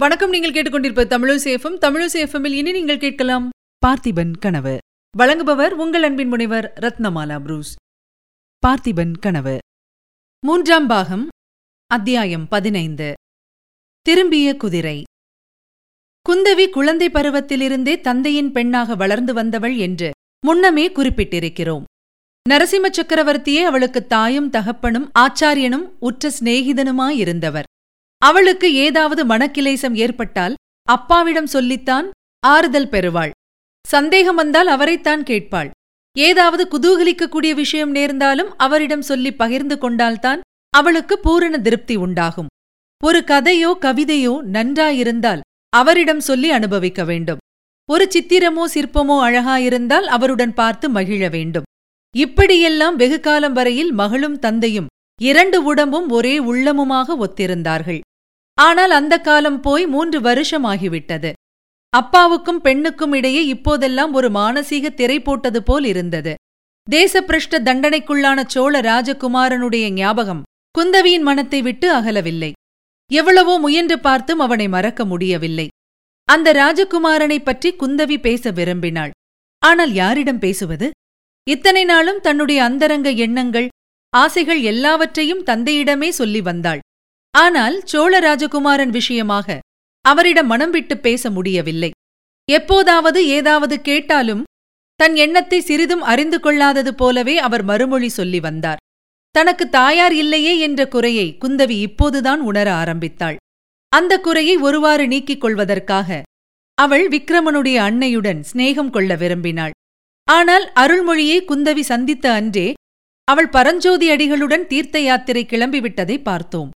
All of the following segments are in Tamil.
வணக்கம் நீங்கள் கேட்டுக்கொண்டிருப்ப தமிழசேஃபம் தமிழசேஃபமில் இனி நீங்கள் கேட்கலாம் பார்த்திபன் கனவு. வழங்குபவர் உங்கள் அன்பின் முனைவர் ரத்னமாலா புரூஸ். பார்த்திபன் கனவு. மூன்றாம் பாகம் அத்தியாயம் பதினைந்து. திரும்பிய குதிரை. குந்தவி குழந்தை பருவத்திலிருந்தே தந்தையின் பெண்ணாக வளர்ந்து வந்தவள் என்று முன்னமே குறிப்பிட்டிருக்கிறோம். நரசிம்ம சக்கரவர்த்தியே அவளுக்கு தாயும் தகப்பனும் ஆச்சாரியனும் உற்ற சிநேகிதனுமாயிருந்தவர். அவளுக்கு ஏதாவது மனக்கிலேசம் ஏற்பட்டால் அப்பாவிடம் சொல்லித்தான் ஆறுதல் பெறுவாள். சந்தேகம் வந்தால் அவரைத்தான் கேட்பாள். ஏதாவது குதூகலிக்கக்கூடிய விஷயம் நேர்ந்தாலும் அவரிடம் சொல்லி பகிர்ந்து கொண்டால்தான் அவளுக்கு பூரண திருப்தி உண்டாகும். ஒரு கதையோ கவிதையோ நன்றாயிருந்தால் அவரிடம் சொல்லி அனுபவிக்க வேண்டும். ஒரு சித்திரமோ சிற்பமோ அழகாயிருந்தால் அவருடன் பார்த்து மகிழ வேண்டும். இப்படியெல்லாம் வெகு காலம் வரையில் மகளும் தந்தையும் இரண்டு உடம்பும் ஒரே உள்ளமுமாக ஒத்திருந்தார்கள். ஆனால் அந்த காலம் போய் மூன்று வருஷமாகிவிட்டது. அப்பாவுக்கும் பெண்ணுக்கும் இடையே இப்போதெல்லாம் ஒரு மானசீக திரை போட்டது போல் இருந்தது. தேசப்பிரஷ்ட தண்டனைக்குள்ளான சோழ ராஜகுமாரனுடைய ஞாபகம் குந்தவியின் மனத்தை விட்டு அகலவில்லை. எவ்வளவோ முயன்று பார்த்தும் அவனை மறக்க முடியவில்லை. அந்த ராஜகுமாரனைப் பற்றி குந்தவி பேச விரும்பினாள். ஆனால் யாரிடம் பேசுவது? இத்தனை நாளும் தன்னுடைய அந்தரங்க எண்ணங்கள் ஆசைகள் எல்லாவற்றையும் தந்தையிடமே சொல்லி வந்தாள். ஆனால் சோழ ராஜகுமாரன் விஷயமாக அவரிடம் மனம் விட்டு பேச முடியவில்லை. எப்போதாவது ஏதாவது கேட்டாலும் தன் எண்ணத்தை சிறிதும் அறிந்து கொள்ளாதது போலவே அவர் மறுமொழி சொல்லி வந்தார். தனக்கு தாயார் இல்லையே என்ற குறையை குந்தவி இப்போதுதான் உணர ஆரம்பித்தாள். அந்த குறையை ஒருவாறு நீக்கிக் கொள்வதற்காக அவள் விக்ரமனுடைய அன்னையுடன் சிநேகம் கொள்ள விரும்பினாள். ஆனால் அருள்மொழியை குந்தவி சந்தித்த அன்றே அவள் பரஞ்சோதி அடிகளுடன் தீர்த்த யாத்திரை கிளம்பிவிட்டதை பார்த்தோம்.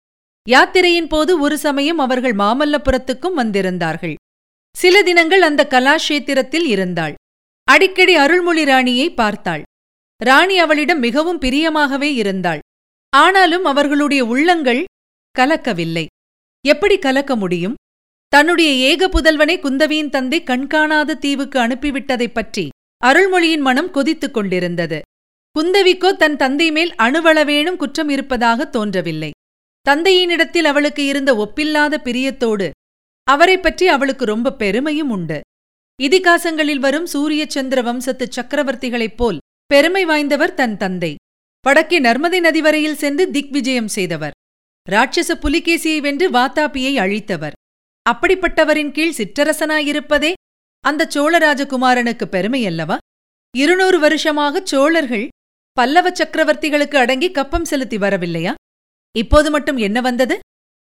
யாத்திரையின் போது ஒரு சமயம் அவர்கள் மாமல்லபுரத்துக்கும் வந்திருந்தார்கள். சில தினங்கள் அந்த கலாஷேத்திரத்தில் இருந்தாள். அடிக்கடி அருள்மொழி ராணியை பார்த்தாள். ராணி அவளிடம் மிகவும் பிரியமாகவே இருந்தாள். ஆனாலும் அவர்களுடைய உள்ளங்கள் கலக்கவில்லை. எப்படி கலக்க முடியும்? தன்னுடைய ஏக புதல்வனை குந்தவியின் தந்தை கண்காணாத தீவுக்கு அனுப்பிவிட்டதைப் பற்றி அருள்மொழியின் மனம் கொதித்துக் கொண்டிருந்தது. குந்தவிக்கோ தன் தந்தை மேல் அணுவளவேனும் குற்றம் இருப்பதாக தோன்றவில்லை. தந்தையினிடத்தில் அவளுக்கு இருந்த ஒப்பில்லாத பிரியத்தோடு அவரைப் பற்றி அவளுக்கு ரொம்ப பெருமையும் உண்டு. இதிகாசங்களில் வரும் சூரிய சந்திர வம்சத்து சக்கரவர்த்திகளைப் போல் பெருமை வாய்ந்தவர் தன் தந்தை. வடக்கே நர்மதை நதி வரையில் சென்று திக்விஜயம் செய்தவர். ராட்சச புலிகேசியை வென்று வாத்தாபியை அழித்தவர். அப்படிப்பட்டவரின் கீழ் சிற்றரசனாயிருப்பதே அந்த சோழராஜகுமாரனுக்கு பெருமையல்லவா? இருநூறு வருஷமாகச் சோழர்கள் பல்லவ சக்கரவர்த்திகளுக்கு அடங்கி கப்பம் செலுத்தி வரவில்லையா? இப்போது மட்டும் என்ன வந்தது?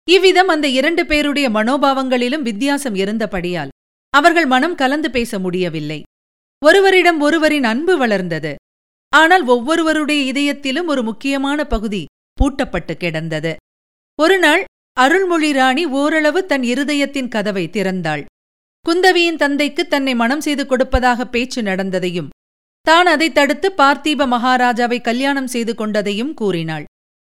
இவ்விதம் அந்த இரண்டு பேருடைய மனோபாவங்களிலும் வித்தியாசம் இருந்தபடியால் அவர்கள் மனம் கலந்து பேச முடியவில்லை. ஒருவரிடம் ஒருவரின் அன்பு வளர்ந்தது. ஆனால் ஒவ்வொருவருடைய இதயத்திலும் ஒரு முக்கியமான பகுதி பூட்டப்பட்டு கிடந்தது. ஒருநாள் அருள்மொழி ராணி ஓரளவு தன் இருதயத்தின் கதவை திறந்தாள். குந்தவியின் தந்தைக்கு தன்னை மனம் செய்து கொடுப்பதாக பேச்சு நடந்ததையும் தான் அதை தடுத்து பார்த்தீப மகாராஜாவை கல்யாணம் செய்து கொண்டதையும் கூறினாள்.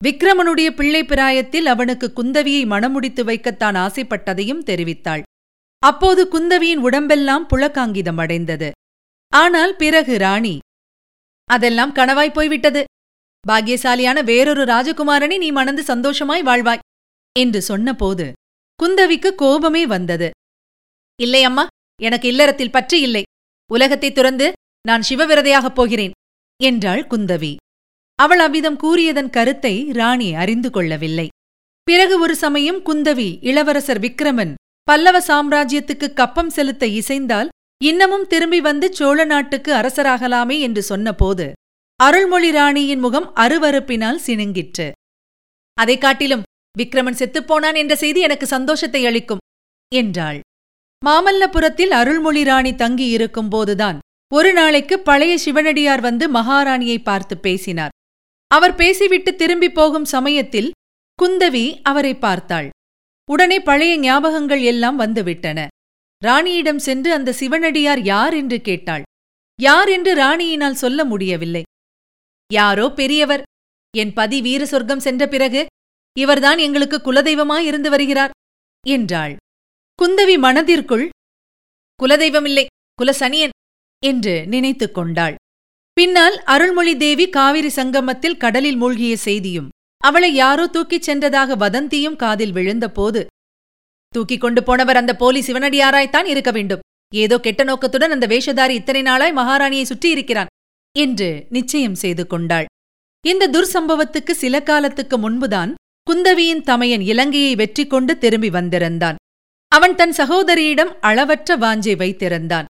விக்ரமனுடைய பிள்ளை பிராயத்தில் அவனுக்கு குந்தவியை மணமுடித்து வைக்கத்தான் ஆசைப்பட்டதையும் தெரிவித்தாள். அப்போது குந்தவியின் உடம்பெல்லாம் புலக்காங்கிதம் அடைந்தது. ஆனால் பிறகு ராணி அதெல்லாம் கனவாய் போய்விட்டது. பாக்கியசாலியான வேறொரு ராஜகுமாரனை நீ மணந்து சந்தோஷமாய் வாழ்வாய் என்று சொன்னபோது குந்தவிக்கு கோபமே வந்தது. இல்லை அம்மா எனக்கு இல்லறத்தில் பற்று இல்லை. உலகத்தைத் துறந்து நான் சிவவிரதையாகப் போகிறேன் என்றாள் குந்தவி. அவள் அவ்விதம் கூறியதன் கருத்தை ராணி அறிந்து கொள்ளவில்லை. பிறகு ஒரு சமயம் குந்தவி இளவரசர் விக்ரமன் பல்லவ சாம்ராஜ்யத்துக்கு கப்பம் செலுத்த இசைந்தால் இன்னமும் திரும்பி வந்து சோழ நாட்டுக்கு அரசராகலாமே என்று சொன்னபோது அருள்மொழி ராணியின் முகம் அருவறுப்பினால் சினுங்கிற்று அதைக் காட்டிலும் விக்ரமன் செத்துப்போனான் என்ற செய்தி எனக்கு சந்தோஷத்தை அளிக்கும் என்றாள். மாமல்லபுரத்தில் அருள்மொழி ராணி தங்கி இருக்கும்போதுதான் ஒரு நாளைக்கு பழைய சிவனடியார் வந்து மகாராணியை பார்த்து பேசினார். அவர் பேசிவிட்டு திரும்பி போகும் சமயத்தில் குந்தவி அவரை பார்த்தாள். உடனே பழைய ஞாபகங்கள் எல்லாம் வந்துவிட்டன. ராணியிடம் சென்று அந்த சிவனடியார் யார் என்று கேட்டாள். யார் என்று ராணியினால் சொல்ல முடியவில்லை. யாரோ பெரியவர். என் பதி வீர சொர்க்கம் சென்ற பிறகு இவர்தான் எங்களுக்கு குலதெய்வமாயிருந்து வருகிறார் என்றாள். குந்தவி மனதிற்குள் குலதெய்வமில்லை குலசனியன். என்று நினைத்துக் கொண்டாள். பின்னால் அருள்மொழி தேவி காவிரி சங்கமத்தில் கடலில் மூழ்கிய செய்தியும் அவளை யாரோ தூக்கிச் சென்றதாக வதந்தியும் காதில் விழுந்தபோது தூக்கிக் கொண்டு போனவர் அந்த போலி சிவனடியாராய்த்தான் இருக்க வேண்டும். ஏதோ கெட்ட நோக்கத்துடன் அந்த வேஷதாரி இத்தனை நாளாய் மகாராணியை சுற்றியிருக்கிறான் என்று நிச்சயம் செய்து கொண்டாள். இந்த துர்சம்பவத்துக்கு சில காலத்துக்கு முன்புதான் குந்தவியின் தமையன் இலங்கையை வெற்றி கொண்டு திரும்பி வந்திருந்தான். அவன் தன் சகோதரியிடம் அளவற்ற வாஞ்சை வைத்திருந்தான்.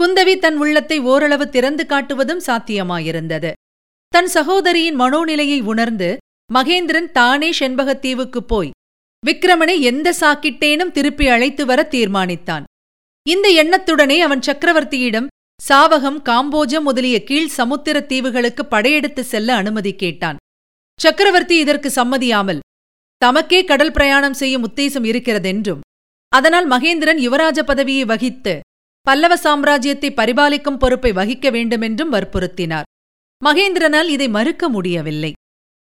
குந்தவி தன் உள்ளத்தை ஓரளவு திறந்து காட்டுவதும் சாத்தியமாயிருந்தது. தன் சகோதரியின் மனோநிலையை உணர்ந்து மகேந்திரன் தானே செண்பகத்தீவுக்குப் போய் விக்கிரமனை எந்த சாக்கிட்டேனும் திருப்பி அழைத்து வர தீர்மானித்தான். இந்த எண்ணத்துடனே அவன் சக்கரவர்த்தியிடம் சாவகம் காம்போஜம் முதலிய கீழ் சமுத்திர தீவுகளுக்கு படையெடுத்து செல்ல அனுமதி கேட்டான். சக்கரவர்த்தி இதற்கு சம்மதியாமல் தமக்கே கடல் பிரயாணம் செய்யும் உத்தேசம் இருக்கிறதென்றும் அதனால் மகேந்திரன் யுவராஜ பதவியை வகித்து பல்லவ சாம்ராஜ்யத்தை பரிபாலிக்கும் பொறுப்பை வகிக்க வேண்டுமென்றும் வற்புறுத்தினார். மகேந்திரனால் இதை மறுக்க முடியவில்லை.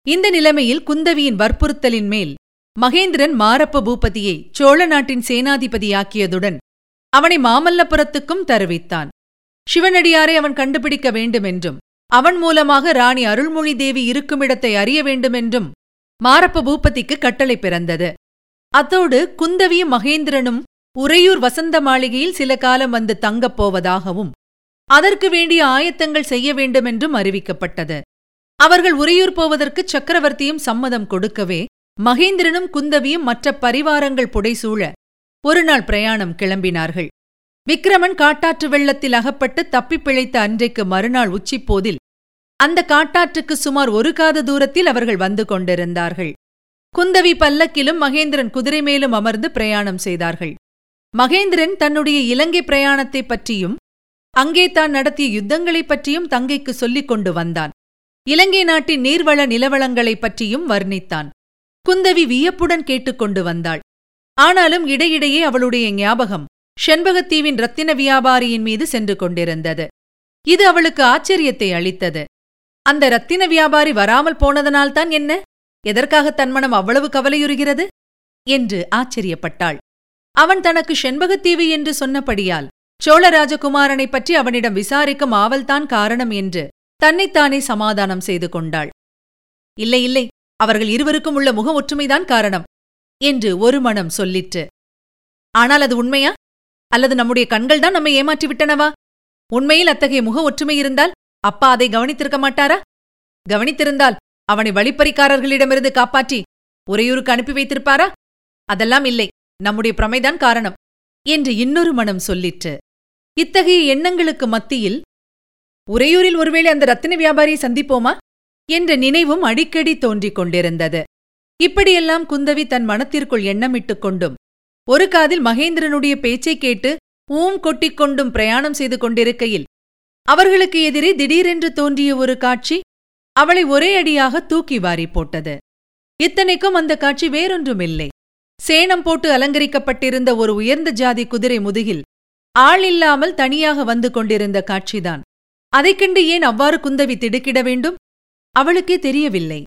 இந்த நிலைமையில் குந்தவியின் வற்புறுத்தலின் மேல் மகேந்திரன் மாரப்ப பூபதியை சோழ நாட்டின் சேனாதிபதியாக்கியதுடன் அவனை மாமல்லபுரத்துக்கும் தருவித்தான். சிவனடியாரை அவன் கண்டுபிடிக்க வேண்டுமென்றும் அவன் மூலமாக ராணி அருள்மொழி தேவி இருக்குமிடத்தை அறிய வேண்டுமென்றும் மாரப்ப பூபதிக்கு கட்டளை பிறந்தது. அத்தோடு குந்தவியும் மகேந்திரனும் உறையூர் வசந்த மாளிகையில் சில காலம் வந்து தங்கப் போவதாகவும் அதற்கு வேண்டிய ஆயத்தங்கள் செய்ய வேண்டுமென்றும் அறிவிக்கப்பட்டது. அவர்கள் உறையூர் போவதற்கு சக்கரவர்த்தியும் சம்மதம் கொடுக்கவே மகேந்திரனும் குந்தவியும் மற்ற பரிவாரங்கள் புடைசூழ ஒருநாள் பிரயாணம் கிளம்பினார்கள். விக்கிரமன் காட்டாற்று வெள்ளத்தில் அகப்பட்டு தப்பிப் பிழைத்த அன்றைக்கு மறுநாள் உச்சிப்போதில் அந்த காட்டாற்றுக்கு சுமார் ஒரு காத தூரத்தில் அவர்கள் வந்து கொண்டிருந்தார்கள். குந்தவி பல்லக்கிலும் மகேந்திரன் குதிரை மேலும் அமர்ந்து பிரயாணம் செய்தார்கள். மகேந்திரன் தன்னுடைய இலங்கை பிரயாணத்தைப் பற்றியும் அங்கே தான் நடத்திய யுத்தங்களைப் பற்றியும் தங்கைக்கு சொல்லிக் கொண்டு வந்தான். இலங்கை நாட்டின் நீர்வள நிலவளங்களைப் பற்றியும் வர்ணித்தான். குந்தவி வியப்புடன் கேட்டுக்கொண்டு வந்தாள். ஆனாலும் இடையிடையே அவளுடைய ஞாபகம் செண்பகத்தீவின் ரத்தின வியாபாரியின் மீது சென்று கொண்டிருந்தது. இது அவளுக்கு ஆச்சரியத்தை அளித்தது. அந்த ரத்தின வியாபாரி வராமல் போனதனால்தான் என்ன? எதற்காக தன் மனம் அவ்வளவு கவலையுறுகிறது? என்று ஆச்சரியப்பட்டாள். அவன் தனக்கு செண்பகத்தீவு என்று சொன்னபடியால் சோழ ராஜகுமாரனைப் பற்றி அவனிடம் விசாரிக்கும் ஆவல்தான் காரணம் என்று தன்னைத்தானே சமாதானம் செய்து கொண்டாள். இல்லை இல்லை அவர்கள் இருவருக்கும் உள்ள முக ஒற்றுமைதான் காரணம் என்று ஒரு மனம் சொல்லிற்று. ஆனால் அது உண்மையா? அல்லது நம்முடைய கண்கள்தான் நம்மை ஏமாற்றி விட்டனவா? உண்மையில் அத்தகைய முக ஒற்றுமை இருந்தால் அப்பா அதை கவனித்திருக்க மாட்டாரா? கவனித்திருந்தால் அவனை வழிப்பறிக்காரர்களிடமிருந்து காப்பாற்றி உறையூருக்கு அனுப்பி வைத்திருப்பாரா? அதெல்லாம் இல்லை. நம்முடைய பிரமைதான் காரணம் என்று இன்னொரு மனம் சொல்லிற்று. இத்தகைய எண்ணங்களுக்கு மத்தியில் உறையூரில் ஒருவேளை அந்த ரத்தின வியாபாரியை சந்திப்போமா? என்ற நினைவும் அடிக்கடி தோன்றிக் கொண்டிருந்தது. இப்படியெல்லாம் குந்தவி தன் மனத்திற்குள் எண்ணமிட்டுக் கொண்டும் ஒரு காதில் மகேந்திரனுடைய பேச்சைக் கேட்டு ஊம் கொட்டிக் கொண்டும் பிரயாணம் செய்து கொண்டிருக்கையில் அவர்களுக்கு எதிரே திடீரென்று தோன்றிய ஒரு காட்சி அவளை ஒரே அடியாக தூக்கி வாரி போட்டது. இத்தனைக்கும் அந்த காட்சி வேறொன்றுமில்லை. சேணம் போட்டு அலங்கரிக்கப்பட்டிருந்த ஒரு உயர்ந்த ஜாதி குதிரை முதுகில் ஆள் இல்லாமல் தனியாக வந்து கொண்டிருந்த காட்சிதான். அதைக் கண்டு ஏன் அவ்வாறு குந்தவி திடுக்கிட வேண்டும்? அவளுக்கே தெரியவில்லை.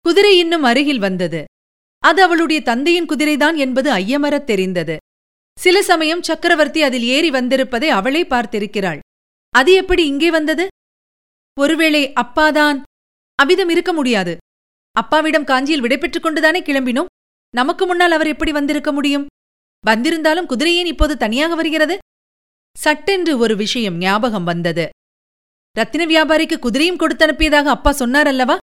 குதிரை இன்னும் அருகில் வந்தது. அது அவளுடைய தந்தையின் குதிரைதான் என்பது ஐயமரத் தெரிந்தது. சில சமயம் சக்கரவர்த்தி அதில் ஏறி வந்திருப்பதை அவளே பார்த்திருக்கிறாள். அது எப்படி இங்கே வந்தது? ஒருவேளை அப்பாதான். அவ்விதம் இருக்க முடியாது. அப்பாவிடம் காஞ்சியில் விடைபெற்றுக் கொண்டுதானே கிளம்பினோம்? நமக்கு முன்னால் அவர் எப்படி வந்திருக்க முடியும்? வந்திருந்தாலும் குதிரையேன் இப்போது தனியாக வருகிறது? சட்டென்று ஒரு விஷயம் ஞாபகம் வந்தது. ரத்தின வியாபாரிக்கு குதிரையும் கொடுத்து அனுப்பியதாக அப்பா சொன்னார் அல்லவா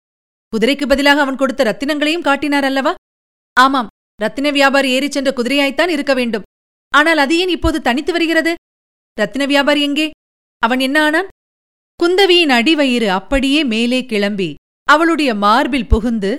குதிரைக்கு பதிலாக அவன் கொடுத்த ரத்தினங்களையும் காட்டினார் அல்லவா ஆமாம் ரத்தின வியாபாரி ஏறிச் சென்ற குதிரையாய்த்தான் இருக்க வேண்டும். ஆனால் அது ஏன் இப்போது தனித்து வருகிறது? ரத்தின வியாபாரி எங்கே? அவன் என்ன ஆனான்? குந்தவியின் அடிவயிறு அப்படியே மேலே கிளம்பி அவளுடைய மார்பில் புகுந்து